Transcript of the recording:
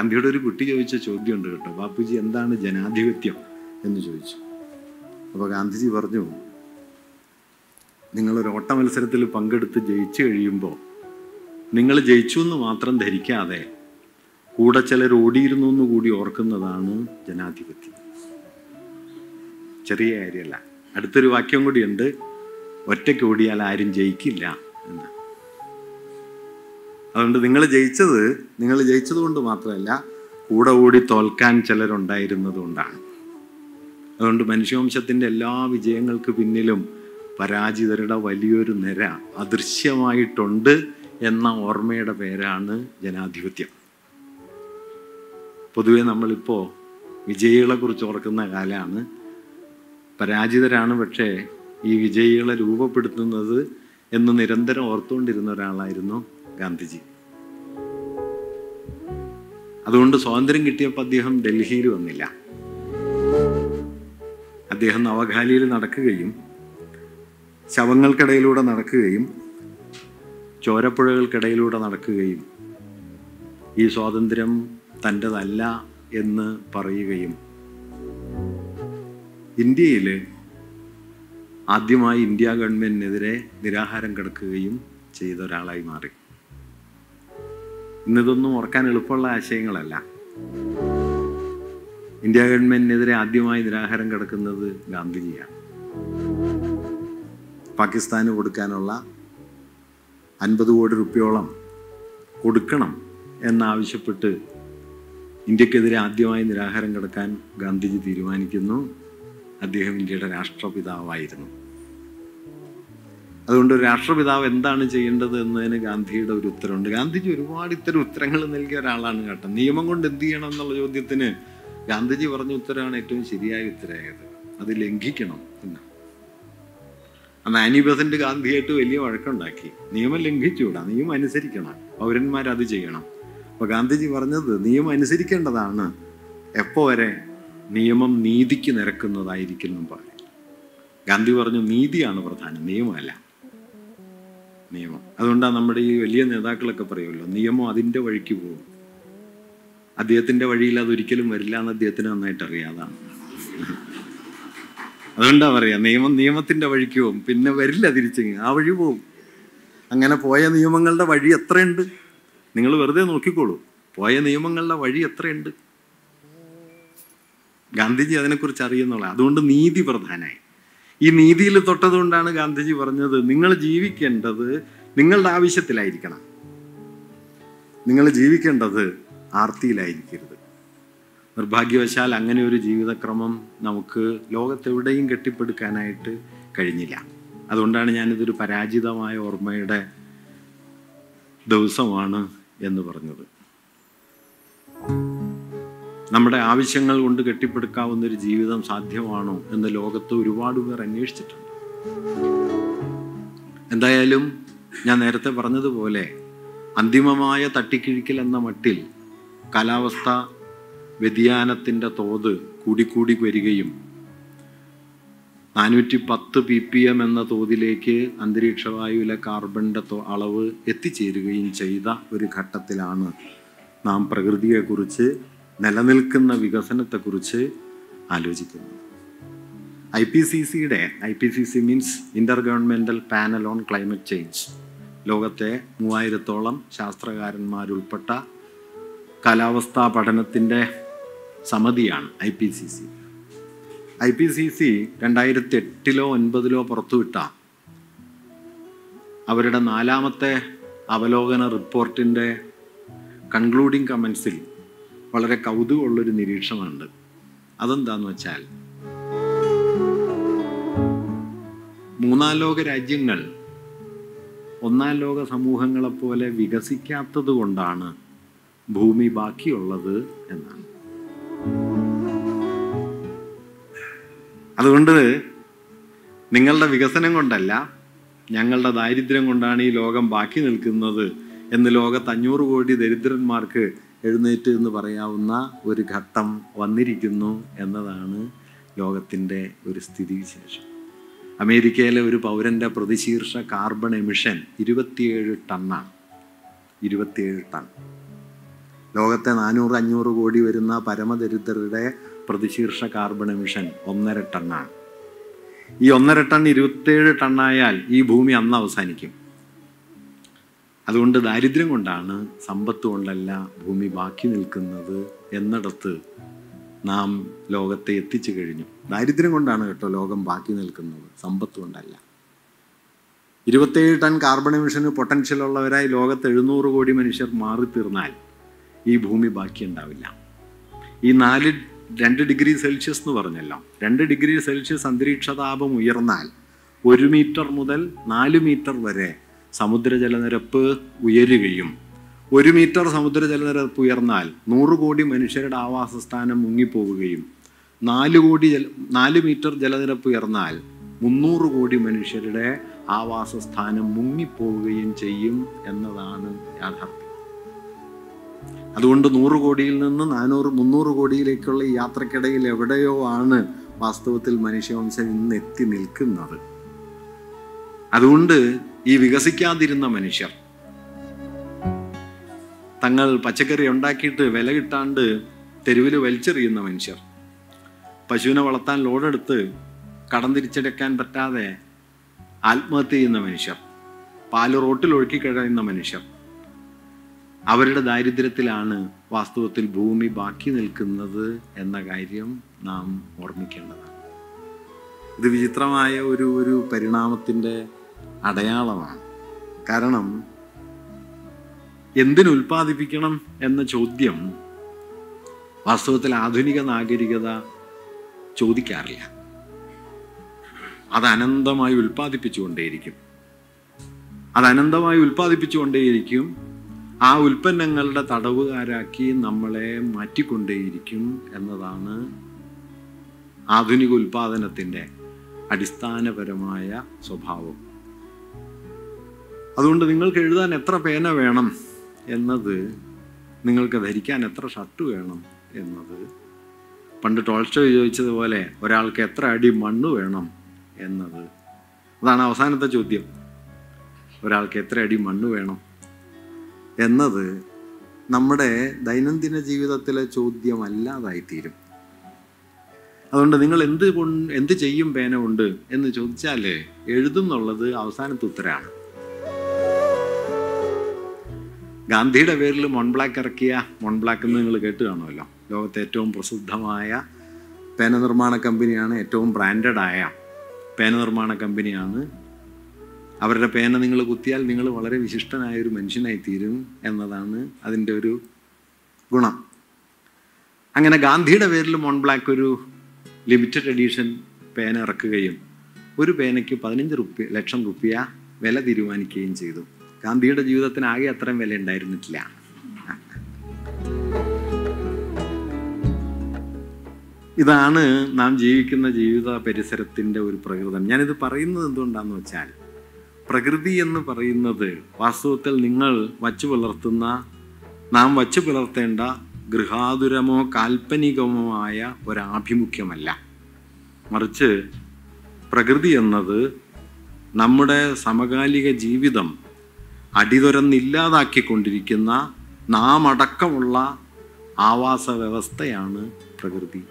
ഗാന്ധിയുടെ ഒരു കുട്ടി ചോദിച്ച ചോദ്യമുണ്ട് കേട്ടോ. ബാപ്പുജി എന്താണ് ജനാധിപത്യം എന്ന് ചോദിച്ചു. അപ്പോൾ ഗാന്ധിജി പറഞ്ഞു നിങ്ങളൊരു ഓട്ട മത്സരത്തിൽ പങ്കെടുത്ത് ജയിച്ചു കഴിയുമ്പോൾ നിങ്ങൾ ജയിച്ചു എന്ന് മാത്രം ധരിക്കാതെ കൂടെ ചിലർ ഓടിയിരുന്നു എന്ന് കൂടി ഓർക്കുന്നതാണ് ജനാധിപത്യം. ചെറിയ കാര്യമല്ല. അടുത്തൊരു വാക്യം കൂടിയുണ്ട് ഒറ്റയ്ക്ക് ഓടിയാൽ ആരും ജയിക്കില്ല എന്ന്. അതുകൊണ്ട് നിങ്ങൾ ജയിച്ചത് നിങ്ങൾ ജയിച്ചത് കൊണ്ട് മാത്രമല്ല കൂടെ കൂടി തോൽക്കാൻ ചിലരുണ്ടായിരുന്നത് കൊണ്ടാണ് അതുകൊണ്ട് മനുഷ്യവംശത്തിന്റെ എല്ലാ വിജയങ്ങൾക്ക് പിന്നിലും പരാജിതരുടെ വലിയൊരു നിര അദൃശ്യമായിട്ടുണ്ട് എന്ന ഓർമ്മയുടെ പേരാണ് ജനാധിപത്യം. പൊതുവെ നമ്മളിപ്പോൾ വിജയികളെ കുറിച്ച് ഓർക്കുന്ന കാലമാണ് പരാജിതരാണ് പക്ഷേ ഈ വിജയികളെ രൂപപ്പെടുത്തുന്നത് എന്ന് നിരന്തരം ഓർത്തുകൊണ്ടിരുന്ന ഒരാളായിരുന്നു ഗാന്ധിജി. അതുകൊണ്ട് സ്വാതന്ത്ര്യം കിട്ടിയപ്പോൾ അദ്ദേഹം ഡൽഹിയിൽ വന്നില്ല. അദ്ദേഹം നവഖാലിയിൽ നടക്കുകയും ശവങ്ങൾക്കിടയിലൂടെ നടക്കുകയും ചോരപ്പുഴകൾക്കിടയിലൂടെ നടക്കുകയും ഈ സ്വാതന്ത്ര്യം തന്റെതല്ല എന്ന് പറയുകയും ഇന്ത്യയിൽ ആദ്യമായി ഇന്ത്യ ഗവൺമെന്റിനെതിരെ നിരാഹാരം കിടക്കുകയും ചെയ്ത ഒരാളായി മാറി. ഇന്നിതൊന്നും ഓർക്കാൻ എളുപ്പമുള്ള ആശയങ്ങളല്ല. ഇന്ത്യ ഗവൺമെന്റിനെതിരെ ആദ്യമായി നിരാഹാരം കിടക്കുന്നത് ഗാന്ധിജിയാണ്. പാകിസ്ഥാന് കൊടുക്കാനുള്ള അൻപത് കോടി രൂപയോളം കൊടുക്കണം എന്നാവശ്യപ്പെട്ട് ഇന്ത്യക്കെതിരെ ആദ്യമായി നിരാഹാരം കിടക്കാൻ ഗാന്ധിജി തീരുമാനിക്കുന്നു. അദ്ദേഹം ഇന്ത്യയുടെ രാഷ്ട്രപിതാവായിരുന്നു. അതുകൊണ്ട് രാഷ്ട്രപിതാവ് എന്താണ് ചെയ്യേണ്ടത് എന്നതിന് ഗാന്ധിയുടെ ഒരു ഉത്തരവുണ്ട്. ഗാന്ധിജി ഒരുപാട് ഇത്തരം ഉത്തരങ്ങൾ നൽകിയ ഒരാളാണ് കേട്ടോ. നിയമം കൊണ്ട് എന്ത് ചെയ്യണം എന്നുള്ള ചോദ്യത്തിന് ഗാന്ധിജി പറഞ്ഞ ഉത്തരമാണ് ഏറ്റവും ശരിയായ ഉത്തരമായത് അത് ലംഘിക്കണം എന്ന്. അന്ന് ആനി ബസന്റ് ഗാന്ധിയായിട്ട് വലിയ വഴക്കുണ്ടാക്കി. നിയമം ലംഘിച്ചുകൂടാ? നിയമം അനുസരിക്കണം. പൗരന്മാർ അത് ചെയ്യണം. അപ്പൊ ഗാന്ധിജി പറഞ്ഞത് നിയമം അനുസരിക്കേണ്ടതാണ്. എപ്പോ വരെ നിയമം നീതിക്ക് നിരക്കുന്നതായിരിക്കുന്നു പറയും. ഗാന്ധി പറഞ്ഞു നീതിയാണ് പ്രധാനം. നിയമമല്ല. നിയമം. അതുകൊണ്ടാണ് നമ്മുടെ ഈ വലിയ നേതാക്കളൊക്കെ പറയുമല്ലോ നിയമം അതിന്റെ വഴിക്ക് പോകും. അദ്ദേഹത്തിന്റെ വഴിയിൽ അതൊരിക്കലും വരില്ല എന്ന് അദ്ദേഹത്തിന് നന്നായിട്ട് അറിയാതാണ്. അതുകൊണ്ടാണ് പറയാ നിയമം നിയമത്തിന്റെ വഴിക്ക് പോകും. പിന്നെ വരില്ല തിരിച്ച് ആ വഴി പോകും. അങ്ങനെ പോയ നിയമങ്ങളുടെ വഴി എത്രയുണ്ട്? നിങ്ങൾ വെറുതെ നോക്കിക്കോളൂ. പോയ നിയമങ്ങളുടെ വഴി എത്രയുണ്ട്? ഗാന്ധിജി അതിനെക്കുറിച്ച് അറിയുന്നുള്ള അതുകൊണ്ട് നീതി പ്രധാനമായി ഈ നീതിയിൽ തൊട്ടതുകൊണ്ടാണ് ഗാന്ധിജി പറഞ്ഞത് നിങ്ങൾ ജീവിക്കേണ്ടത് നിങ്ങളുടെ ആവശ്യത്തിലായിരിക്കണം. നിങ്ങൾ ജീവിക്കേണ്ടത് ആർത്തിയിലായിരിക്കരുത്. നിർഭാഗ്യവശാൽ അങ്ങനെ ഒരു ജീവിതക്രമം നമുക്ക് ലോകത്തെവിടെയും കെട്ടിപ്പടുക്കാനായിട്ട് കഴിഞ്ഞില്ല. അതുകൊണ്ടാണ് ഞാനിതൊരു പരാജിതമായ ഓർമ്മയുടെ ദിവസമാണ് എന്ന് പറഞ്ഞത്. നമ്മുടെ ആവശ്യങ്ങൾ കൊണ്ട് കെട്ടിപ്പടുക്കാവുന്ന ഒരു ജീവിതം സാധ്യമാണോ എന്ന് ലോകത്ത് ഒരുപാട് പേർ അന്വേഷിച്ചിട്ടുണ്ട്. എന്തായാലും ഞാൻ നേരത്തെ പറഞ്ഞതുപോലെ അന്തിമമായ തട്ടിക്കിഴിക്കൽ എന്ന മട്ടിൽ കാലാവസ്ഥ വ്യതിയാനത്തിന്റെ തോത് കൂടിക്കൂടി വരികയും നാനൂറ്റി പത്ത് പി പി എം എന്ന തോതിലേക്ക് അന്തരീക്ഷവായുവിലെ കാർബണിന്റെ അളവ് എത്തിച്ചേരുകയും ചെയ്ത ഒരു ഘട്ടത്തിലാണ് നാം പ്രകൃതിയെക്കുറിച്ച് നിലനിൽക്കുന്ന വികസനത്തെക്കുറിച്ച് ആലോചിക്കുന്നത് ഐ പി സി സിയുടെ I P C C means intergovernmental panel on climate change ലോകത്തെ മൂവായിരത്തോളം ശാസ്ത്രകാരന്മാരുൾപ്പെട്ട കാലാവസ്ഥാ പഠനത്തിന്റെ സമിതിയാണ് I P C C. I P C C രണ്ടായിരത്തി എട്ടിലോ ഒൻപതിലോ പുറത്തുവിട്ട അവരുടെ നാലാമത്തെ അവലോകന റിപ്പോർട്ടിന്റെ കൺക്ലൂഡിംഗ് കമൻസിൽ വളരെ കൗതുകമുള്ളൊരു നിരീക്ഷണമുണ്ട്. അതെന്താന്ന് വെച്ചാൽ മൂന്നാം ലോക രാജ്യങ്ങൾ ഒന്നാം ലോക സമൂഹങ്ങളെപ്പോലെ വികസിക്കാത്തത് കൊണ്ടാണ് ഭൂമി ബാക്കിയുള്ളത് എന്നാണ്. അതുകൊണ്ട് നിങ്ങളുടെ വികസനം കൊണ്ടല്ല ഞങ്ങളുടെ ദാരിദ്ര്യം കൊണ്ടാണ് ഈ ലോകം ബാക്കി നിൽക്കുന്നത് എന്ന് ലോകത്ത് അഞ്ഞൂറ് കോടി ദരിദ്രന്മാർക്ക് എഴുന്നേറ്റ് എന്ന് പറയാവുന്ന ഒരു ഘട്ടം വന്നിരിക്കുന്നു എന്നതാണ് ലോകത്തിന്റെ ഒരു സ്ഥിതിവിശേഷം. അമേരിക്കയിലെ ഒരു പൗരന്റെ പ്രതിശീർഷ കാർബൺ എമിഷൻ ഇരുപത്തിയേഴ് ടണ്ണാണ്. ഇരുപത്തിയേഴ് ടൺ. ലോകത്തെ നാനൂറ് അഞ്ഞൂറ് കോടി വരുന്ന പരമദരിദ്രരുടെ പ്രതിശീർഷ കാർബൺ എമിഷൻ ഒന്നര ടണ്ണാണ്. ഈ ഒന്നര ടൺ ഇരുപത്തേഴ് ടണ്ണായാൽ ഈ ഭൂമി അന്ന് അവസാനിക്കും. അതുകൊണ്ട് ദാരിദ്ര്യം കൊണ്ടാണ് സമ്പത്ത് കൊണ്ടല്ല ഭൂമി ബാക്കി നിൽക്കുന്നത് എന്നിടത്ത് നാം ലോകത്തെ എത്തിച്ചു കഴിഞ്ഞു. ദാരിദ്ര്യം കൊണ്ടാണ് കേട്ടോ ലോകം ബാക്കി നിൽക്കുന്നത് സമ്പത്ത് കൊണ്ടല്ല. ഇരുപത്തേഴ് ടൺ കാർബൺ എമിഷന് പൊട്ടൻഷ്യൽ ഉള്ളവരായി ലോകത്ത് എഴുന്നൂറ് കോടി മനുഷ്യർ മാറിത്തീർന്നാൽ ഈ ഭൂമി ബാക്കി ഉണ്ടാവില്ല. ഈ നാല് രണ്ട് ഡിഗ്രി സെൽഷ്യസ് എന്ന് പറഞ്ഞല്ലോ രണ്ട് ഡിഗ്രി സെൽഷ്യസ് അന്തരീക്ഷ താപം ഉയർന്നാൽ ഒരു മീറ്റർ മുതൽ നാല് മീറ്റർ വരെ സമുദ്രജലനിരപ്പ് ഉയരുകയും ഒരു മീറ്റർ സമുദ്രജലനിരപ്പ് ഉയർന്നാൽ നൂറ് കോടി മനുഷ്യരുടെ ആവാസസ്ഥാനം മുങ്ങിപ്പോവുകയും നാല് കോടി ജല നാല് മീറ്റർ ജലനിരപ്പ് ഉയർന്നാൽ മുന്നൂറ് കോടി മനുഷ്യരുടെ ആവാസസ്ഥാനം മുങ്ങിപ്പോവുകയും ചെയ്യും എന്നതാണ് യാഥാർത്ഥ്യം. അതുകൊണ്ട് നൂറ് കോടിയിൽ നിന്ന് നാനൂറ് മുന്നൂറ് കോടിയിലേക്കുള്ള ഈ യാത്രക്കിടയിൽ എവിടെയോ ആണ് വാസ്തവത്തിൽ മനുഷ്യവംശം ഇന്ന് എത്തി നിൽക്കുന്നത്. അതുകൊണ്ട് ഈ വികസിക്കാതിരുന്ന മനുഷ്യർ. തങ്ങൾ പച്ചക്കറി ഉണ്ടാക്കിയിട്ട് വില കിട്ടാണ്ട് തെരുവിൽ വലിച്ചെറിയുന്ന മനുഷ്യർ. പശുവിനെ വളർത്താൻ ലോഡെടുത്ത് കടം തിരിച്ചെടുക്കാൻ പറ്റാതെ ആത്മഹത്യ ചെയ്യുന്ന മനുഷ്യർ. പാൽ റോട്ടിൽ ഒഴുക്കി കഴിയുന്ന മനുഷ്യർ. അവരുടെ ദാരിദ്ര്യത്തിലാണ് വാസ്തവത്തിൽ ഭൂമി ബാക്കി നിൽക്കുന്നത് എന്ന കാര്യം നാം ഓർമ്മിക്കേണ്ടതാണ്. ഇത് വിചിത്രമായ ഒരു ഒരു പരിണാമത്തിന്റെ അടയാളമാണ്. കാരണം എന്തിനുൽപാദിപ്പിക്കണം എന്ന ചോദ്യം വാസ്തവത്തിൽ ആധുനിക നാഗരികത ചോദിക്കാറില്ല. അത് അനന്തമായി ഉൽപ്പാദിപ്പിച്ചുകൊണ്ടേയിരിക്കും. അത് അനന്തമായി ഉൽപ്പാദിപ്പിച്ചുകൊണ്ടേയിരിക്കും. ആ ഉൽപ്പന്നങ്ങളുടെ തടവുകാരാക്കി നമ്മളെ മാറ്റിക്കൊണ്ടേയിരിക്കും എന്നതാണ് ആധുനിക ഉൽപാദനത്തിന്റെ അടിസ്ഥാനപരമായ സ്വഭാവം. അതുകൊണ്ട് നിങ്ങൾക്ക് എഴുതാൻ എത്ര പേന വേണം എന്നത് നിങ്ങൾക്ക് ധരിക്കാൻ എത്ര ഷർട്ട് വേണം എന്നത്. പണ്ട് ടോൾസ്റ്റോ ചോദിച്ചതുപോലെ ഒരാൾക്ക് എത്ര അടി മണ്ണ് വേണം എന്നത്. അതാണ് അവസാനത്തെ ചോദ്യം. ഒരാൾക്ക് എത്ര അടി മണ്ണ് വേണം എന്നത് നമ്മുടെ ദൈനംദിന ജീവിതത്തിലെ ചോദ്യമല്ലാതായിത്തീരും. അതുകൊണ്ട് നിങ്ങൾ എന്ത് എന്ത് ചെയ്യും പേന കൊണ്ട് എന്ന് ചോദിച്ചാൽ എഴുതും എന്നുള്ളത് അവസാനത്തെ ഉത്തരമാണ് ഗാന്ധിയുടെ പേരിൽ മോൺബ്ലാക്ക് ഇറക്കിയ മോൺബ്ലാക്ക് എന്ന് നിങ്ങൾ കേട്ട് കാണുമല്ലോ. ലോകത്തെ ഏറ്റവും പ്രസിദ്ധമായ പേന നിർമ്മാണ കമ്പനിയാണ് ഏറ്റവും ബ്രാൻഡഡായ പേന നിർമ്മാണ കമ്പനിയാണ്. അവരുടെ പേന നിങ്ങൾ കുത്തിയാൽ നിങ്ങൾ വളരെ വിശിഷ്ടനായ ഒരു മനുഷ്യനായി തീരും എന്നതാണ് അതിന്റെ ഒരു ഗുണം. അങ്ങനെ ഗാന്ധിയുടെ പേരിൽ മോൺബ്ലാക്ക് ഒരു ലിമിറ്റഡ് എഡീഷൻ പേന ഇറക്കുകയും ഒരു പേനയ്ക്ക് പതിനഞ്ച് റുപ്യ ലക്ഷം റുപ്യ വില തീരുമാനിക്കുകയും ചെയ്തു. ഗാന്ധിയുടെ ജീവിതത്തിന് ആകെ അത്രയും വില ഉണ്ടായിരുന്നിട്ടില്ല. ഇതാണ് നാം ജീവിക്കുന്ന ജീവിത പരിസരത്തിന്റെ ഒരു പ്രകൃതം. ഞാനിത് പറയുന്നത് എന്തുകൊണ്ടാണെന്ന് വെച്ചാൽ പ്രകൃതി എന്ന് പറയുന്നത് വാസ്തവത്തിൽ നിങ്ങൾ വച്ചു പുലർത്തുന്ന നാം വച്ചു പുലർത്തേണ്ട ഗൃഹാതുരമോ കാൽപ്പനികമോ ആയ ഒരാഭിമുഖ്യമല്ല. മറിച്ച് പ്രകൃതി എന്നത് നമ്മുടെ സമകാലിക ജീവിതം അടിതുരന്നില്ലാതാക്കിക്കൊണ്ടിരിക്കുന്ന നാം അടക്കമുള്ള ആവാസ വ്യവസ്ഥയാണ് പ്രകൃതി.